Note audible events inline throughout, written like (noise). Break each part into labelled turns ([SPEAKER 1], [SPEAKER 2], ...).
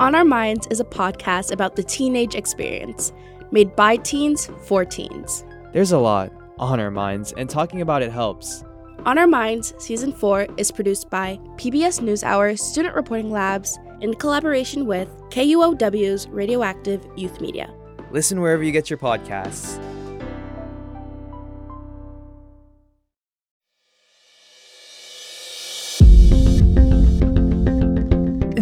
[SPEAKER 1] On Our Minds is a podcast about the teenage experience, made by teens for teens.
[SPEAKER 2] There's a lot on our minds, and talking about it helps.
[SPEAKER 1] On Our Minds, Season 4 is produced by PBS NewsHour Student Reporting Labs in collaboration with KUOW's Radioactive Youth Media.
[SPEAKER 2] Listen wherever you get your podcasts.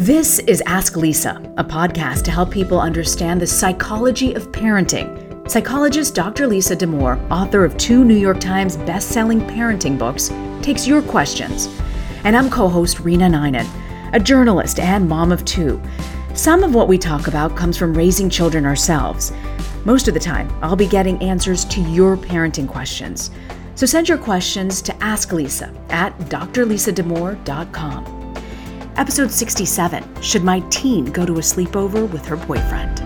[SPEAKER 3] This is Ask Lisa, a podcast to help people understand the psychology of parenting. Psychologist Dr. Lisa Damour, author of two New York Times best-selling parenting books, takes your questions. And I'm co-host Rena Ninan, a journalist and mom of two. Some of what we talk about comes from raising children ourselves. Most of the time, I'll be getting answers to your parenting questions. So send your questions to Ask Lisa at drlisadamour.com. Episode 67 Should My Teen Go to a Sleepover with Her Boyfriend?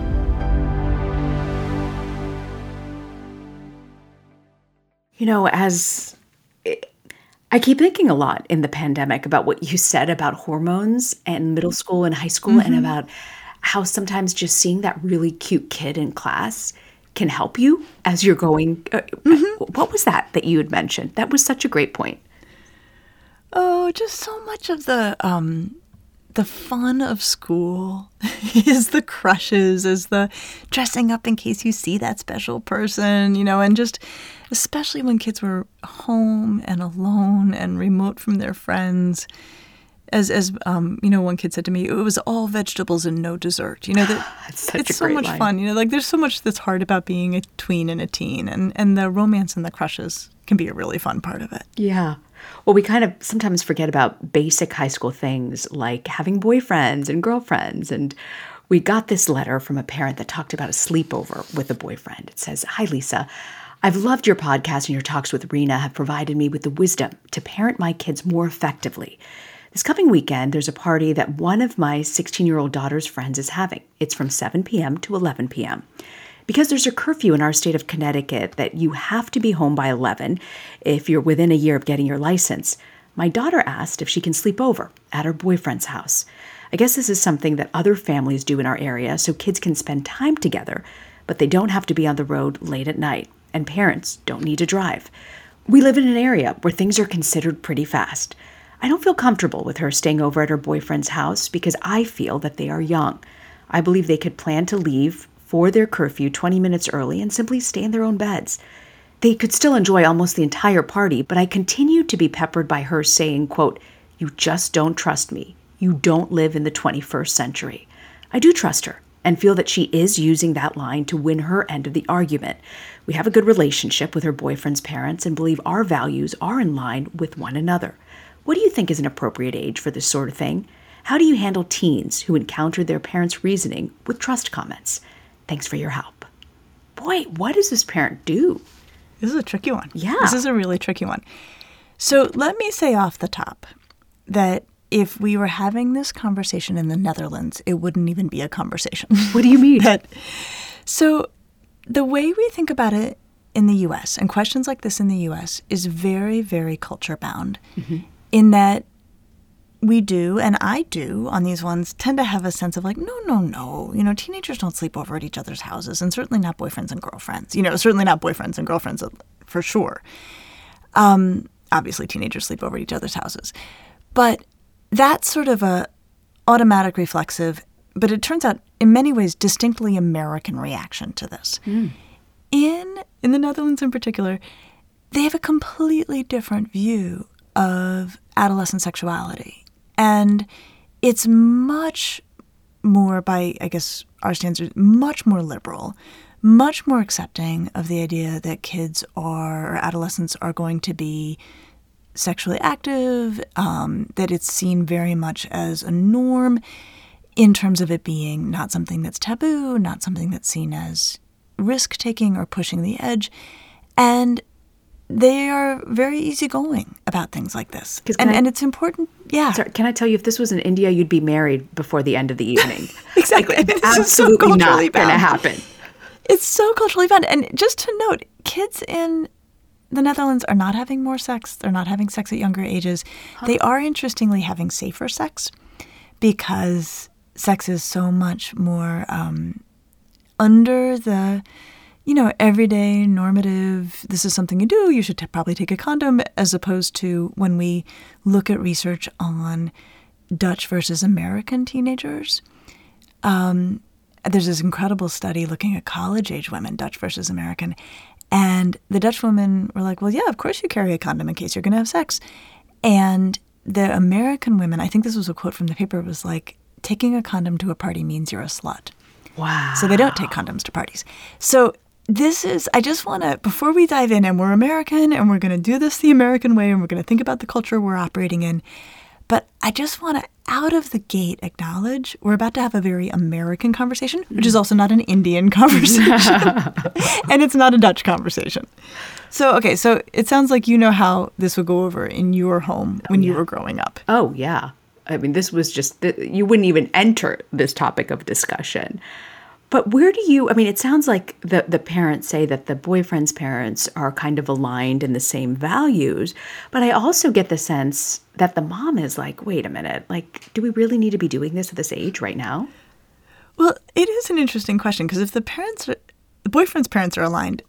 [SPEAKER 3] You know, as I keep thinking a lot in the pandemic about what you said about hormones and middle school and high school, and about how sometimes just seeing that really cute kid in class can help you as you're going. Uh, What was that that you had mentioned? That was such a great point.
[SPEAKER 4] Oh, just so much of the um the fun of school (laughs) is the crushes, is the dressing up in case you see that special person, you know, and just especially when kids were home and alone and remote from their friends. As as um, you know, one kid said to me, it was all vegetables and no dessert. You know that (sighs) it's
[SPEAKER 3] a
[SPEAKER 4] so much
[SPEAKER 3] line.
[SPEAKER 4] fun. You know, like there's so much that's hard about being a tween and a teen, and and the romance and the crushes can be a really fun part of it.
[SPEAKER 3] Yeah. Well, we kind of sometimes forget about basic high school things like having boyfriends and girlfriends. And we got this letter from a parent that talked about a sleepover with a boyfriend. It says Hi, Lisa. I've loved your podcast and your talks with Rena have provided me with the wisdom to parent my kids more effectively. This coming weekend, there's a party that one of my 16 year old daughter's friends is having. It's from 7 p.m. to 11 p.m. Because there's a curfew in our state of Connecticut that you have to be home by 11 if you're within a year of getting your license, my daughter asked if she can sleep over at her boyfriend's house. I guess this is something that other families do in our area so kids can spend time together, but they don't have to be on the road late at night, and parents don't need to drive. We live in an area where things are considered pretty fast. I don't feel comfortable with her staying over at her boyfriend's house because I feel that they are young. I believe they could plan to leave for their curfew 20 minutes early and simply stay in their own beds. They could still enjoy almost the entire party, but I continue to be peppered by her saying, quote, "You just don't trust me. You don't live in the 21st century." I do trust her and feel that she is using that line to win her end of the argument. We have a good relationship with her boyfriend's parents and believe our values are in line with one another. What do you think is an appropriate age for this sort of thing? How do you handle teens who encounter their parents' reasoning with trust comments? Thanks for your help. Boy, what does this parent do?
[SPEAKER 4] This is a tricky one.
[SPEAKER 3] Yeah.
[SPEAKER 4] This is a really tricky one. So let me say off the top that if we were having this conversation in the Netherlands, it wouldn't even be a conversation.
[SPEAKER 3] What do you mean? (laughs)
[SPEAKER 4] that so the way we think about it in the US and questions like this in the US is very, very culture bound mm-hmm. in that we do, and I do on these ones, tend to have a sense of like, no, no, no. You know, teenagers don't sleep over at each other's houses, and certainly not boyfriends and girlfriends. You know, certainly not boyfriends and girlfriends for sure. Um, obviously, teenagers sleep over at each other's houses, but that's sort of a automatic reflexive, but it turns out in many ways distinctly American reaction to this. In in the Netherlands in particular, they have a completely different view of adolescent sexuality. And it's much more by I guess our standards much more liberal, much more accepting of the idea that kids are or adolescents are going to be sexually active, um, that it's seen very much as a norm. in terms of it being not something that's taboo, not something that's seen as risk taking or pushing the edge. And they are very easygoing about things like this. And,
[SPEAKER 3] I-
[SPEAKER 4] and it's important. Yeah.
[SPEAKER 3] Sorry, can I tell you, if this was in India, you'd be married before the end of the evening. (laughs)
[SPEAKER 4] Exactly.
[SPEAKER 3] Like,
[SPEAKER 4] This is so
[SPEAKER 3] absolutely not going to happen.
[SPEAKER 4] It's so culturally bound. And just to note, kids in the Netherlands are not having more sex. They're not having sex at younger ages. They are interestingly having safer sex because sex is so much more um, under the, you know, everyday normative, this is something you do, you should t- probably take a condom, as opposed to when we look at research on Dutch versus American teenagers um, there's this incredible study looking at college age women, Dutch versus American. And the Dutch women were like, well, yeah, of course you carry a condom in case you're going to have sex. And the American women, I think this was a quote from the paper, was like, taking a condom to a party means you're a slut.
[SPEAKER 3] Wow.
[SPEAKER 4] So they don't take condoms to parties. So this is, I just want to, before we dive in, and we're American and we're going to do this the American way and we're going to think about the culture we're operating in. But I just want to, out of the gate, acknowledge we're about to have a very American conversation, which is mm. also not an Indian (laughs) conversation. and it's not a Dutch conversation. So, okay, so it sounds like you know how this would go over in your home oh, when you were growing up.
[SPEAKER 3] Oh, yeah. I mean, this was just, you wouldn't even enter this topic of discussion. But where do you, I mean, it sounds like the, the parents say that the boyfriend's parents are kind of aligned in the same values. But I also get the sense that the mom is like, wait a minute, like, do we really need to be doing this at this age right now?
[SPEAKER 4] Well, it is an interesting question because if the parents, are, the boyfriend's parents are aligned,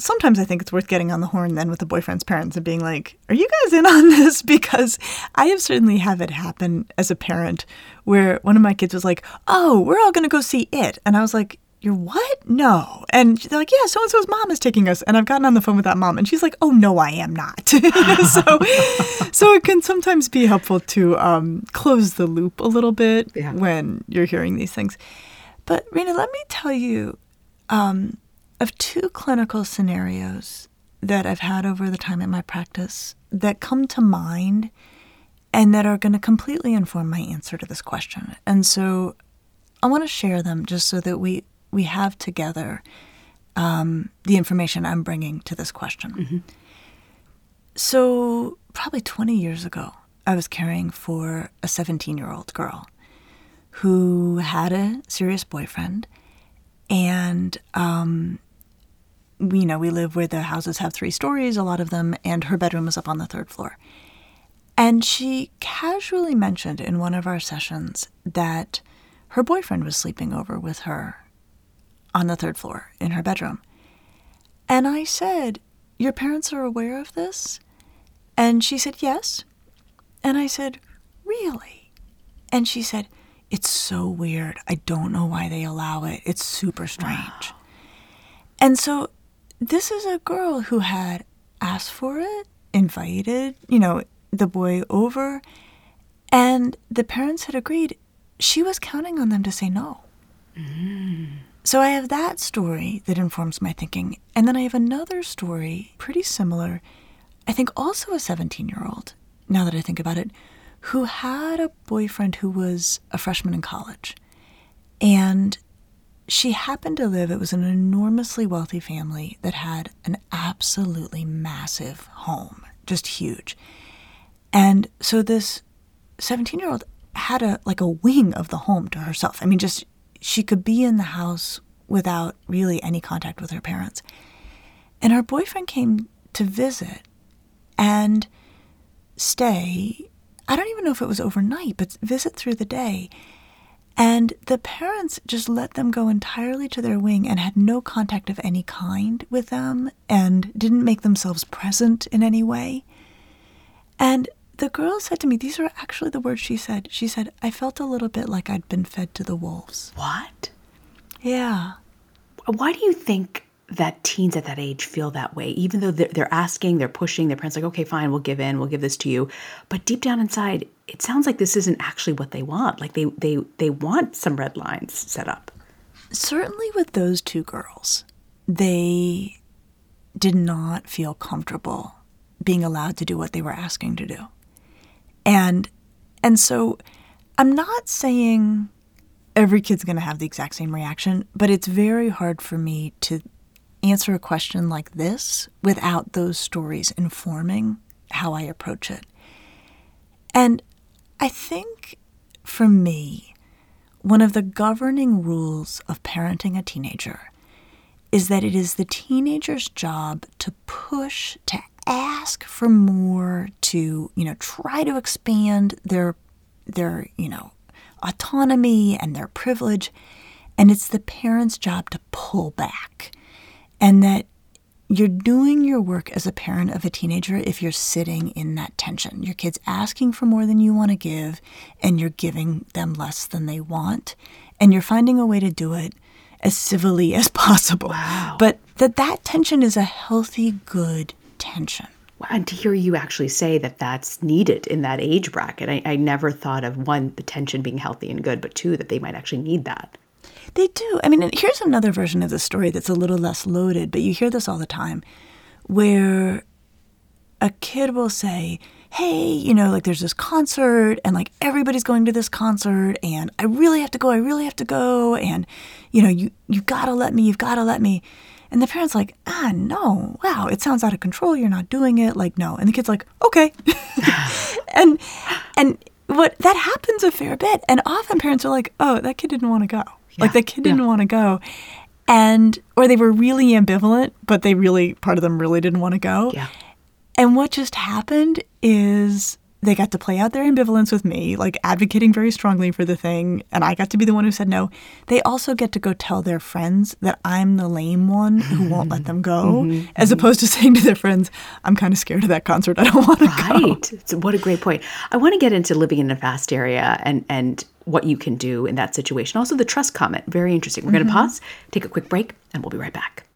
[SPEAKER 4] sometimes I think it's worth getting on the horn then with the boyfriend's parents and being like, "Are you guys in on (laughs) this?" Because I have certainly have it happen as a parent where one of my kids was like, "Oh, we're all going to go see it," and I was like. You're what? No. And they're like, yeah, so and so's mom is taking us. And I've gotten on the phone with that mom, and she's like, oh, no, I am not. (laughs) so, (laughs) so it can sometimes be helpful to um, close the loop a little bit
[SPEAKER 3] Yeah.
[SPEAKER 4] when you're hearing these things. But Rena, let me tell you um, of two clinical scenarios that I've had over the time in my practice that come to mind and that are going to completely inform my answer to this question. And so I want to share them just so that we we have together um, the information I'm bringing to this question. So probably 20 years ago, I was caring for a 17 year old girl who had a serious boyfriend, and um, you know we live where the houses have three stories, a lot of them, and her bedroom was up on the third floor. And she casually mentioned in one of our sessions that her boyfriend was sleeping over with her on the third floor in her bedroom. And I said, Your parents are aware of this? And she said, Yes. And I said, Really? And she said, It's so weird. I don't know why they allow it. It's super strange. And so this is a girl who had asked for it, invited, you know, the boy over, and the parents had agreed. She was counting on them to say no. Mm. So I have that story that informs my thinking. And then I have another story, pretty similar, I think also a 17 year old, now that I think about it, who had a boyfriend who was a freshman in college. And she happened to live, it was an enormously wealthy family that had an absolutely massive home, just huge. And so this 17 year old had a like a wing of the home to herself. I mean, just she could be in the house without really any contact with her parents. And her boyfriend came to visit and stay. I don't even know if it was overnight, but visit through the day. And the parents just let them go entirely to their wing and had no contact of any kind with them and didn't make themselves present in any way. And the girl said to me, these are actually the words she said. She said, I felt a little bit like I'd been fed to the wolves.
[SPEAKER 3] What?
[SPEAKER 4] Yeah.
[SPEAKER 3] Why do you think that teens at that age feel that way? Even though they're, asking, they're pushing, their parents are like, okay, fine, we'll give in, we'll give this to you. But deep down inside, it sounds like this isn't actually what they want. Like they they they want some red lines set up.
[SPEAKER 4] Certainly with those two girls, they did not feel comfortable being allowed to do what they were asking to do. And and so I'm not saying every kid's going to have the exact same reaction, but it's very hard for me to answer a question like this without those stories informing how I approach it. And I think for me, one of the governing rules of parenting a teenager is that it is the teenager's job to push, to ask for more, to, you know, try to expand their their, you know, autonomy and their privilege. And it's the parent's job to pull back. And that you're doing your work as a parent of a teenager if you're sitting in that tension. Your kid's asking for more than you want to give, and you're giving them less than they want. And you're finding a way to do it as civilly (laughs) as possible.
[SPEAKER 3] Wow.
[SPEAKER 4] But that that tension is a healthy, good tension.
[SPEAKER 3] And to hear you actually say that that's needed in that age bracket, I, I never thought of one, the tension being healthy and good, but two, that they might actually need that.
[SPEAKER 4] They do. I mean, here's another version of the story that's a little less loaded, but you hear this all the time where a kid will say, Hey, you know, like there's this concert and like everybody's going to this concert and I really have to go, I really have to go. And, you know, you, you gotta let me, you've gotta let me. And the parent's like, ah, no, wow, it sounds out of control. You're not doing it. Like, no. And the kid's like, okay. (laughs) and, and what that happens a fair bit. And often parents are like, oh, that kid didn't want to go. Like the kid didn't
[SPEAKER 3] yeah.
[SPEAKER 4] want to go. And, or they were really ambivalent, but they really, part of them really didn't want to go.
[SPEAKER 3] Yeah.
[SPEAKER 4] And what just happened is they got to play out their ambivalence with me, like advocating very strongly for the thing, and I got to be the one who said no. They also get to go tell their friends that I'm the lame one who won't let (laughs) them go, mm-hmm, as mm-hmm. opposed to saying to their friends, I'm kind of scared of that concert. I don't want to go.
[SPEAKER 3] Right. So what a great point. I want to get into living in a fast area and and what you can do in that situation. Also the trust comment, very interesting. We're going to mm-hmm. pause, take a quick break, and we'll be right back.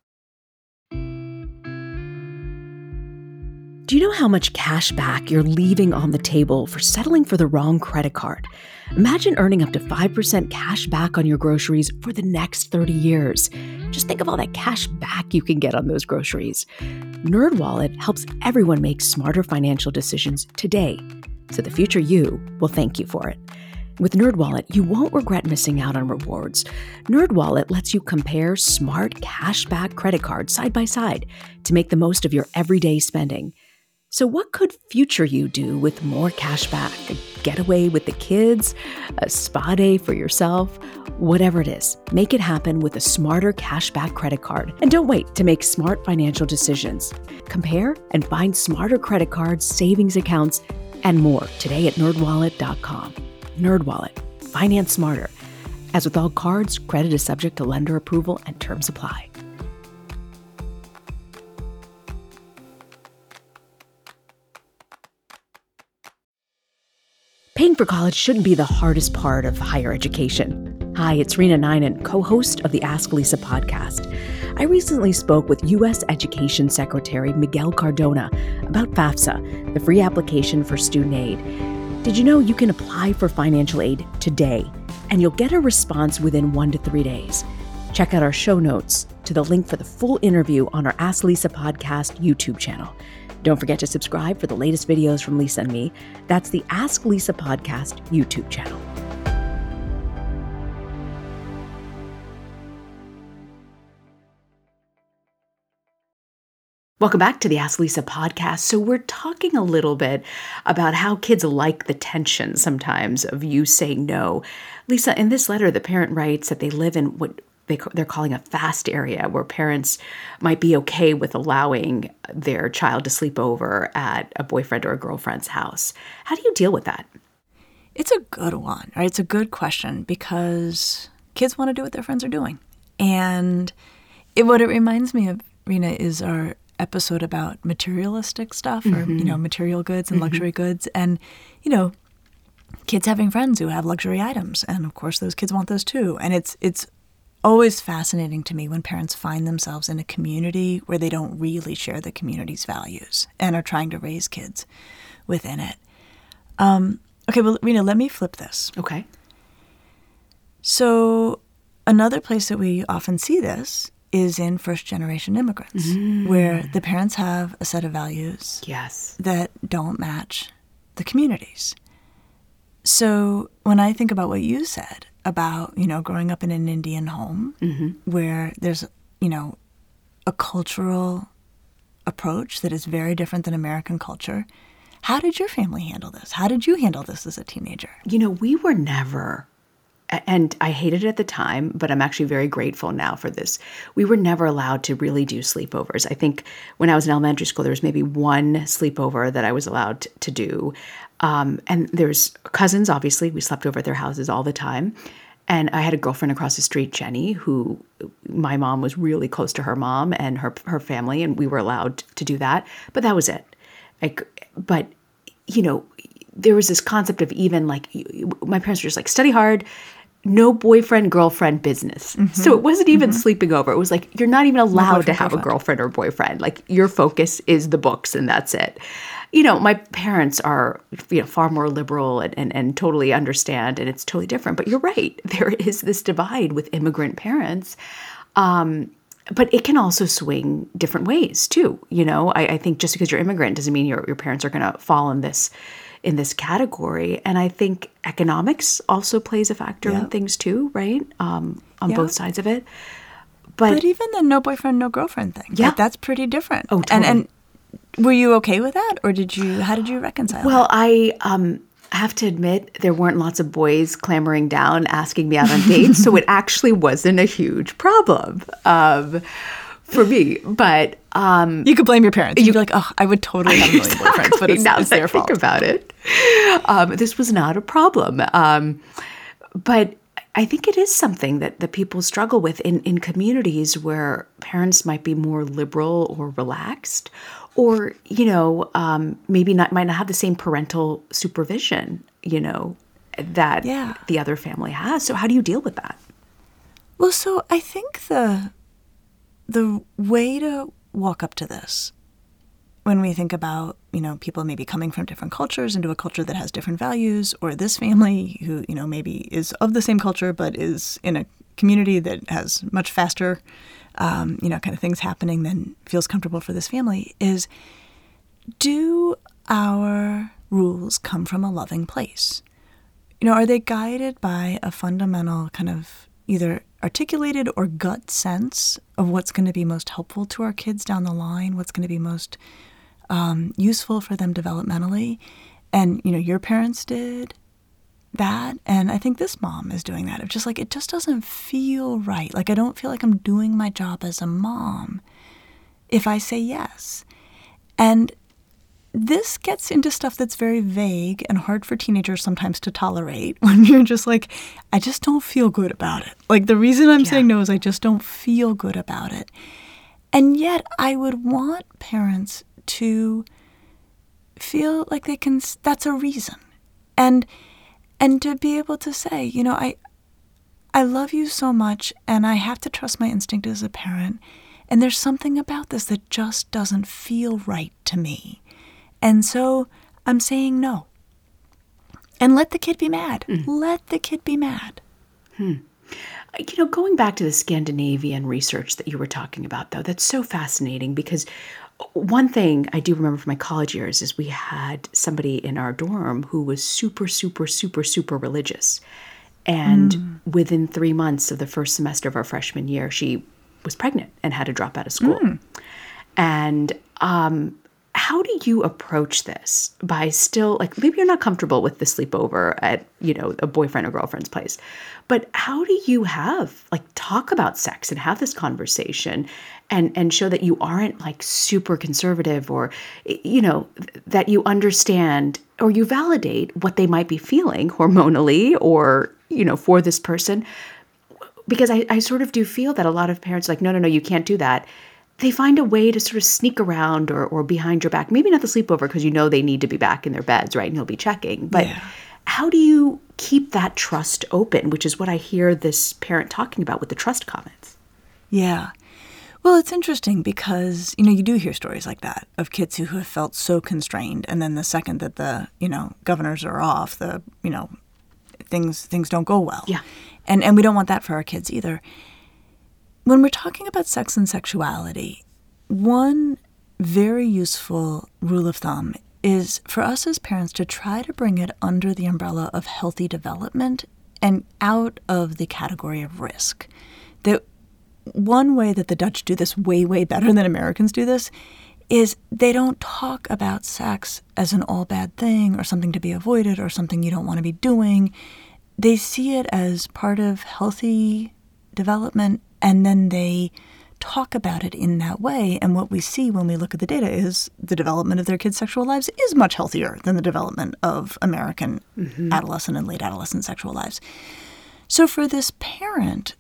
[SPEAKER 3] Do you know how much cash back you're leaving on the table for settling for the wrong credit card? Imagine earning up to 5% cash back on your groceries for the next 30 years. Just think of all that cash back you can get on those groceries. NerdWallet helps everyone make smarter financial decisions today, so the future you will thank you for it. With NerdWallet, you won't regret missing out on rewards. NerdWallet lets you compare smart cashback credit cards side by side to make the most of your everyday spending. So, what could future you do with more cash back? A getaway with the kids? A spa day for yourself? Whatever it is, make it happen with a smarter cashback credit card. And don't wait to make smart financial decisions. Compare and find smarter credit cards, savings accounts, and more today at nerdwallet.com. NerdWallet, finance smarter. As with all cards, credit is subject to lender approval and terms apply. Paying for college shouldn't be the hardest part of higher education. Hi, it's Rena Ninan, co host of the Ask Lisa podcast. I recently spoke with U.S. Education Secretary Miguel Cardona about FAFSA, the free application for student aid. Did you know you can apply for financial aid today and you'll get a response within one to three days? Check out our show notes to the link for the full interview on our Ask Lisa podcast YouTube channel. Don't forget to subscribe for the latest videos from Lisa and me. That's the Ask Lisa podcast YouTube channel. Welcome back to the Ask Lisa podcast. So, we're talking a little bit about how kids like the tension sometimes of you saying no. Lisa, in this letter, the parent writes that they live in what they, they're calling a fast area where parents might be okay with allowing their child to sleep over at a boyfriend or a girlfriend's house. How do you deal with that?
[SPEAKER 4] It's a good one, right? It's a good question because kids want to do what their friends are doing. And it, what it reminds me of, Rena, is our episode about materialistic stuff or, you mm-hmm. know, material goods and mm-hmm. luxury goods. And, you know, kids having friends who have luxury items. And of course, those kids want those too. And it's, it's, always fascinating to me when parents find themselves in a community where they don't really share the community's values and are trying to raise kids within it. Um, okay, well, Rena, let me flip this.
[SPEAKER 3] Okay.
[SPEAKER 4] So, another place that we often see this is in first generation immigrants, where the parents have a set of values
[SPEAKER 3] Yes.
[SPEAKER 4] that don't match the communities. So when I think about what you said about, you know, growing up in an Indian home mm-hmm. where there's, you know, a cultural approach that is very different than American culture, how did your family handle this? How did you handle this as a teenager?
[SPEAKER 3] You know, we were never, and I hated it at the time, but I'm actually very grateful now for this. We were never allowed to really do sleepovers. I think when I was in elementary school, there was maybe one sleepover that I was allowed to do. Um, and there's cousins, obviously, we slept over at their houses all the time. And I had a girlfriend across the street, Jenny, who my mom was really close to her mom and her her family, and we were allowed to do that. But that was it. Like, but you know, there was this concept of even like my parents were just like study hard, no boyfriend girlfriend business. So it wasn't even sleeping over. It was like you're not even allowed to have a girlfriend or boyfriend. Like your focus is the books and that's it. You know, my parents are you know far more liberal and, and, and totally understand and it's totally different. But you're right. (laughs) There is this divide with immigrant parents. Um, but it can also swing different ways too. You know, I, I think just because you're immigrant doesn't mean your your parents are going to fall in this in this category. And I think economics also plays a factor in things too, right? Um, on
[SPEAKER 4] Yeah.
[SPEAKER 3] both sides of it. But,
[SPEAKER 4] But even the no boyfriend, no girlfriend thing,
[SPEAKER 3] Yeah.
[SPEAKER 4] like, that's pretty different.
[SPEAKER 3] Oh,
[SPEAKER 4] And,
[SPEAKER 3] totally.
[SPEAKER 4] and were you okay with that, or did you? How did you reconcile?
[SPEAKER 3] well, I um, have to admit there weren't lots of boys clamoring down asking me out on dates, so it actually wasn't a huge problem um, for me. But um,
[SPEAKER 4] you could blame your parents. You'd be like, "Oh, I would totally have (laughs) a million boyfriends," but it's,
[SPEAKER 3] now
[SPEAKER 4] it's
[SPEAKER 3] that I
[SPEAKER 4] their
[SPEAKER 3] think about it. Um, this was not a problem. Um, but I think it is something that, that people struggle with in, in communities where parents might be more liberal or relaxed, or, you know, um, maybe not might not have the same parental supervision, you know, that
[SPEAKER 4] Yeah.
[SPEAKER 3] the other family has. So how do you deal with that?
[SPEAKER 4] Well, so I think the the way to walk up to this when we think about, you know, people maybe coming from different cultures into a culture that has different values or this family who, you know, maybe is of the same culture but is in a community that has much faster um, you know, kind of things happening than feels comfortable for this family is do our rules come from a loving place? You know, are they guided by a fundamental kind of either articulated or gut sense of what's going to be most helpful to our kids down the line, what's going to be most um, useful for them developmentally? And, you know, your parents did that. And I think this mom is doing that. Of just like, it just doesn't feel right. Like, I don't feel like I'm doing my job as a mom if I say yes. And this gets into stuff that's very vague and hard for teenagers sometimes to tolerate (laughs) when you're just like, I just don't feel good about it. Like the reason I'm saying no is I just don't feel good about it. And yet I would want parents to feel like they can that's a reason. And and to be able to say, you know, I I love you so much and I have to trust my instinct as a parent. And there's something about this that just doesn't feel right to me. And so I'm saying no. And let the kid be mad. Hmm. Let the kid be mad. Hmm.
[SPEAKER 3] Uh, you know, going back to the Scandinavian research that you were talking about, though, that's so fascinating because uh, one thing I do remember from my college years is we had somebody in our dorm who was super, super, super, super religious. And hmm. within three months of the first semester of our freshman year, she was pregnant and had to drop out of school. And um, how do you approach this by still like maybe you're not comfortable with the sleepover at you know a boyfriend or girlfriend's place but how do you have like talk about sex and have this conversation and and show that you aren't like super conservative or you know that you understand or you validate what they might be feeling hormonally or you know for this person? Because I, I sort of do feel that a lot of parents are like no no no you can't do that they find a way to sort of sneak around or, or behind your back maybe not the sleepover because you know they need to be back in their beds right and he'll be checking but how do you keep that trust open which is what i hear this parent talking about with the trust comments
[SPEAKER 4] Yeah. Well, it's interesting because, you know, you do hear stories like that of kids who have felt so constrained and then the second that the, you know, governors are off, the, you know, things things don't go well.
[SPEAKER 3] Yeah.
[SPEAKER 4] And and we don't want that for our kids either. When we're talking about sex and sexuality, one very useful rule of thumb is for us as parents to try to bring it under the umbrella of healthy development and out of the category of risk. That one way that the Dutch do this way, way better than Americans do this is they don't talk about sex as an all bad thing or something to be avoided or something you don't want to be doing. They see it as part of healthy development and then they talk about it in that way. And what we see when we look at the data is the development of their kids' sexual lives is much healthier than the development of American mm-hmm. adolescent and late adolescent sexual lives. So for this parent,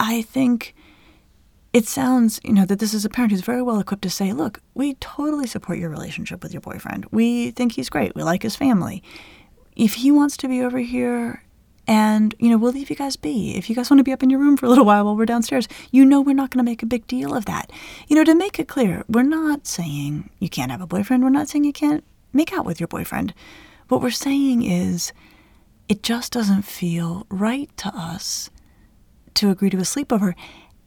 [SPEAKER 4] I think it sounds, you know, that this is a parent who's very well equipped to say, look, we totally support your relationship with your boyfriend. We think he's great. We like his family. If he wants to be over here and, you know, we'll leave you guys be. If you guys want to be up in your room for a little while while we're downstairs, you know we're not going to make a big deal of that. You know, to make it clear, we're not saying you can't have a boyfriend. We're not saying you can't make out with your boyfriend. What we're saying is it just doesn't feel right to us to agree to a sleepover.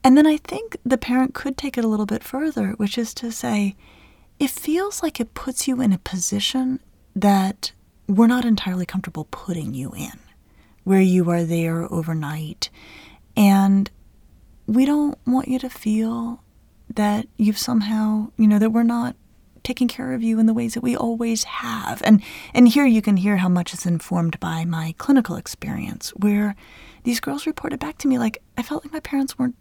[SPEAKER 4] And then I think the parent could take it a little bit further, which is to say, it feels like it puts you in a position that we're not entirely comfortable putting you in, where you are there overnight. And we don't want you to feel that you've somehow, you know, that we're not taking care of you in the ways that we always have. And and here you can hear how much is informed by my clinical experience where these girls reported back to me like I felt like my parents weren't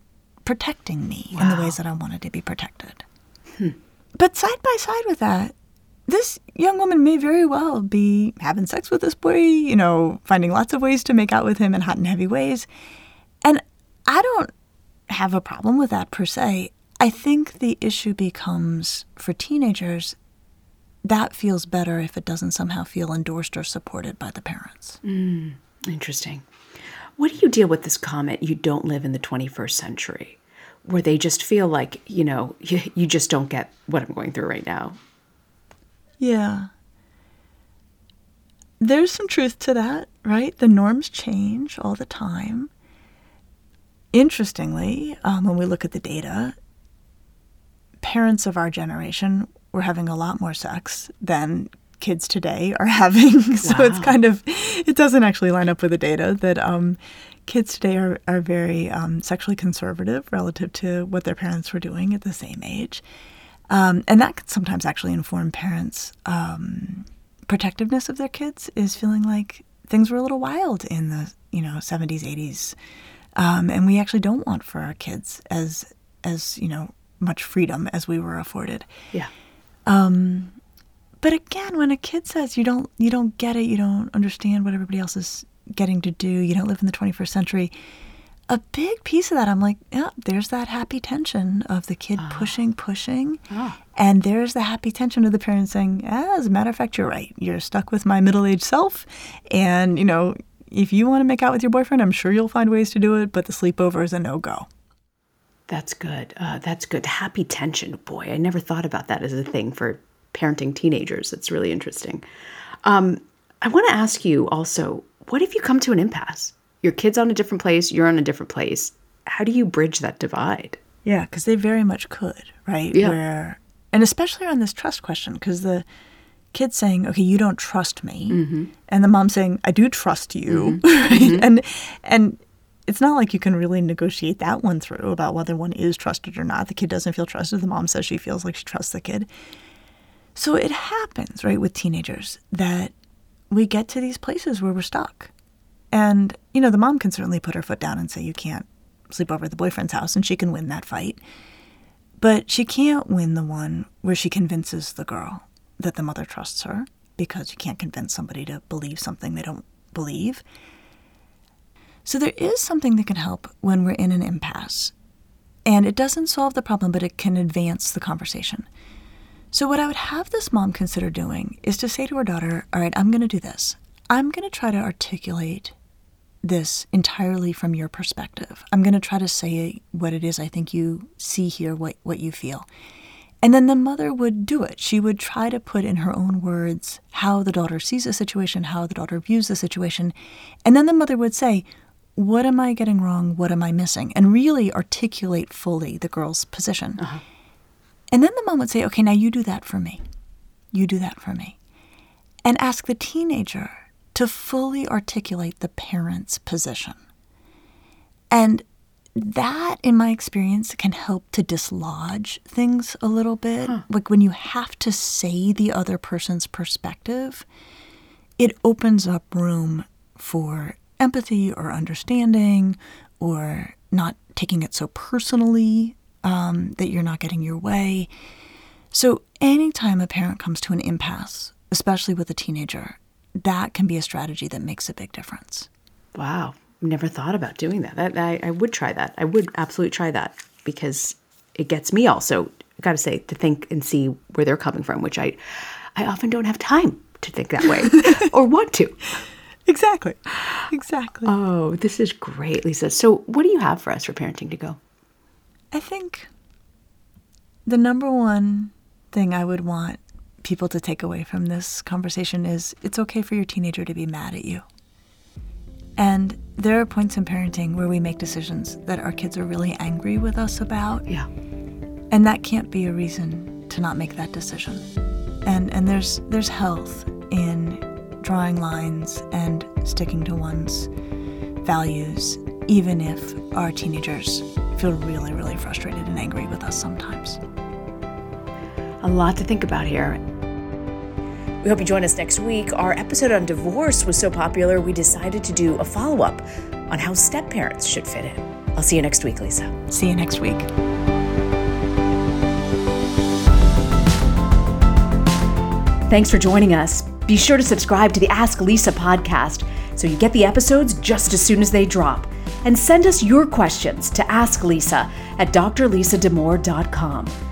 [SPEAKER 4] protecting me wow. in the ways that I wanted to be protected. Hmm. But side by side with that, this young woman may very well be having sex with this boy, you know, finding lots of ways to make out with him in hot and heavy ways. And I don't have a problem with that per se. I think the issue becomes for teenagers that feels better if it doesn't somehow feel endorsed or supported by the parents.
[SPEAKER 3] Mm, interesting. What do you deal with this comment, you don't live in the 21st century, where they just feel like, you know, you, (laughs) you just don't get what I'm going through right now?
[SPEAKER 4] Yeah. There's some truth to that, right? The norms change all the time. Interestingly, um, when we look at the data, parents of our generation were having a lot more sex than kids today are (laughs) having. so wow. it's kind of, it doesn't actually line up with the data that um, kids today are, are very um, sexually conservative relative to what their parents were doing at the same age. Um, and that can sometimes actually inform parents' um, protectiveness of their kids is feeling like things were a little wild in the you know 70s 80s um, and we actually don't want for our kids as as you know much freedom as we were afforded.
[SPEAKER 3] Yeah.
[SPEAKER 4] Um, but again, when a kid says you don't you don't get it, you don't understand what everybody else is getting to do, you don't live in the 21st century, a big piece of that I'm like, yeah, there's that happy tension of the kid ah. pushing, pushing. Ah. And there's the happy tension of the parents saying, ah, as a matter of fact, you're right. You're stuck with my middle-aged self and, you know, if you want to make out with your boyfriend, I'm sure you'll find ways to do it, but the sleepover is a no-go.
[SPEAKER 3] That's good. Uh, that's good. Happy tension. Boy, I never thought about that as a thing for parenting teenagers. It's really interesting. Um, I want to ask you also what if you come to an impasse? Your kid's on a different place, you're on a different place. How do you bridge that divide?
[SPEAKER 4] Yeah, because they very much could, right?
[SPEAKER 3] Yeah.
[SPEAKER 4] Where, and especially on this trust question, because the kid saying, "Okay, you don't trust me," mm-hmm. and the mom saying, "I do trust you," mm-hmm. (laughs) right? mm-hmm. and and it's not like you can really negotiate that one through about whether one is trusted or not. The kid doesn't feel trusted. The mom says she feels like she trusts the kid. So it happens, right, with teenagers that we get to these places where we're stuck. And, you know, the mom can certainly put her foot down and say, you can't sleep over at the boyfriend's house, and she can win that fight. But she can't win the one where she convinces the girl that the mother trusts her because you can't convince somebody to believe something they don't believe. So there is something that can help when we're in an impasse. And it doesn't solve the problem, but it can advance the conversation. So, what I would have this mom consider doing is to say to her daughter, All right, I'm going to do this. I'm going to try to articulate this entirely from your perspective. I'm going to try to say what it is I think you see here, what, what you feel. And then the mother would do it. She would try to put in her own words how the daughter sees the situation, how the daughter views the situation. And then the mother would say, What am I getting wrong? What am I missing? And really articulate fully the girl's position. Uh-huh. And then the mom would say, okay, now you do that for me. you do that for me. And ask the teenager to fully articulate the parent's position. And that, in my experience, can help to dislodge things a little bit. Huh. Like when you have to say the other person's perspective, it opens up room for empathy or understanding or not taking it so personally um, that you're not getting your way. So, anytime a parent comes to an impasse, especially with a teenager, that can be a strategy that makes a big difference.
[SPEAKER 3] Wow. Never thought about doing that. that I, I would try that. I would absolutely try that because it gets me also, I gotta say, to think and see where they're coming from, which I, I often don't have time to think that way (laughs) or want to.
[SPEAKER 4] Exactly. Exactly.
[SPEAKER 3] Oh, this is great, Lisa. So, what do you have for us for parenting to go?
[SPEAKER 4] I think the number one thing I would want people to take away from this conversation is it's okay for your teenager to be mad at you. And there are points in parenting where we make decisions that our kids are really angry with us about.
[SPEAKER 3] Yeah.
[SPEAKER 4] And that can't be a reason to not make that decision. And and there's there's health in drawing lines and sticking to one's values even if our teenagers feel really really frustrated and angry with us sometimes.
[SPEAKER 3] A lot to think about here.
[SPEAKER 5] We hope you join us next week. Our episode on divorce was so popular, we decided to do a follow up on how step parents should fit in. I'll see you next week, Lisa.
[SPEAKER 4] See you next week.
[SPEAKER 3] Thanks for joining us. Be sure to subscribe to the Ask Lisa podcast so you get the episodes just as soon as they drop. And send us your questions to Ask Lisa at drlisadamour.com.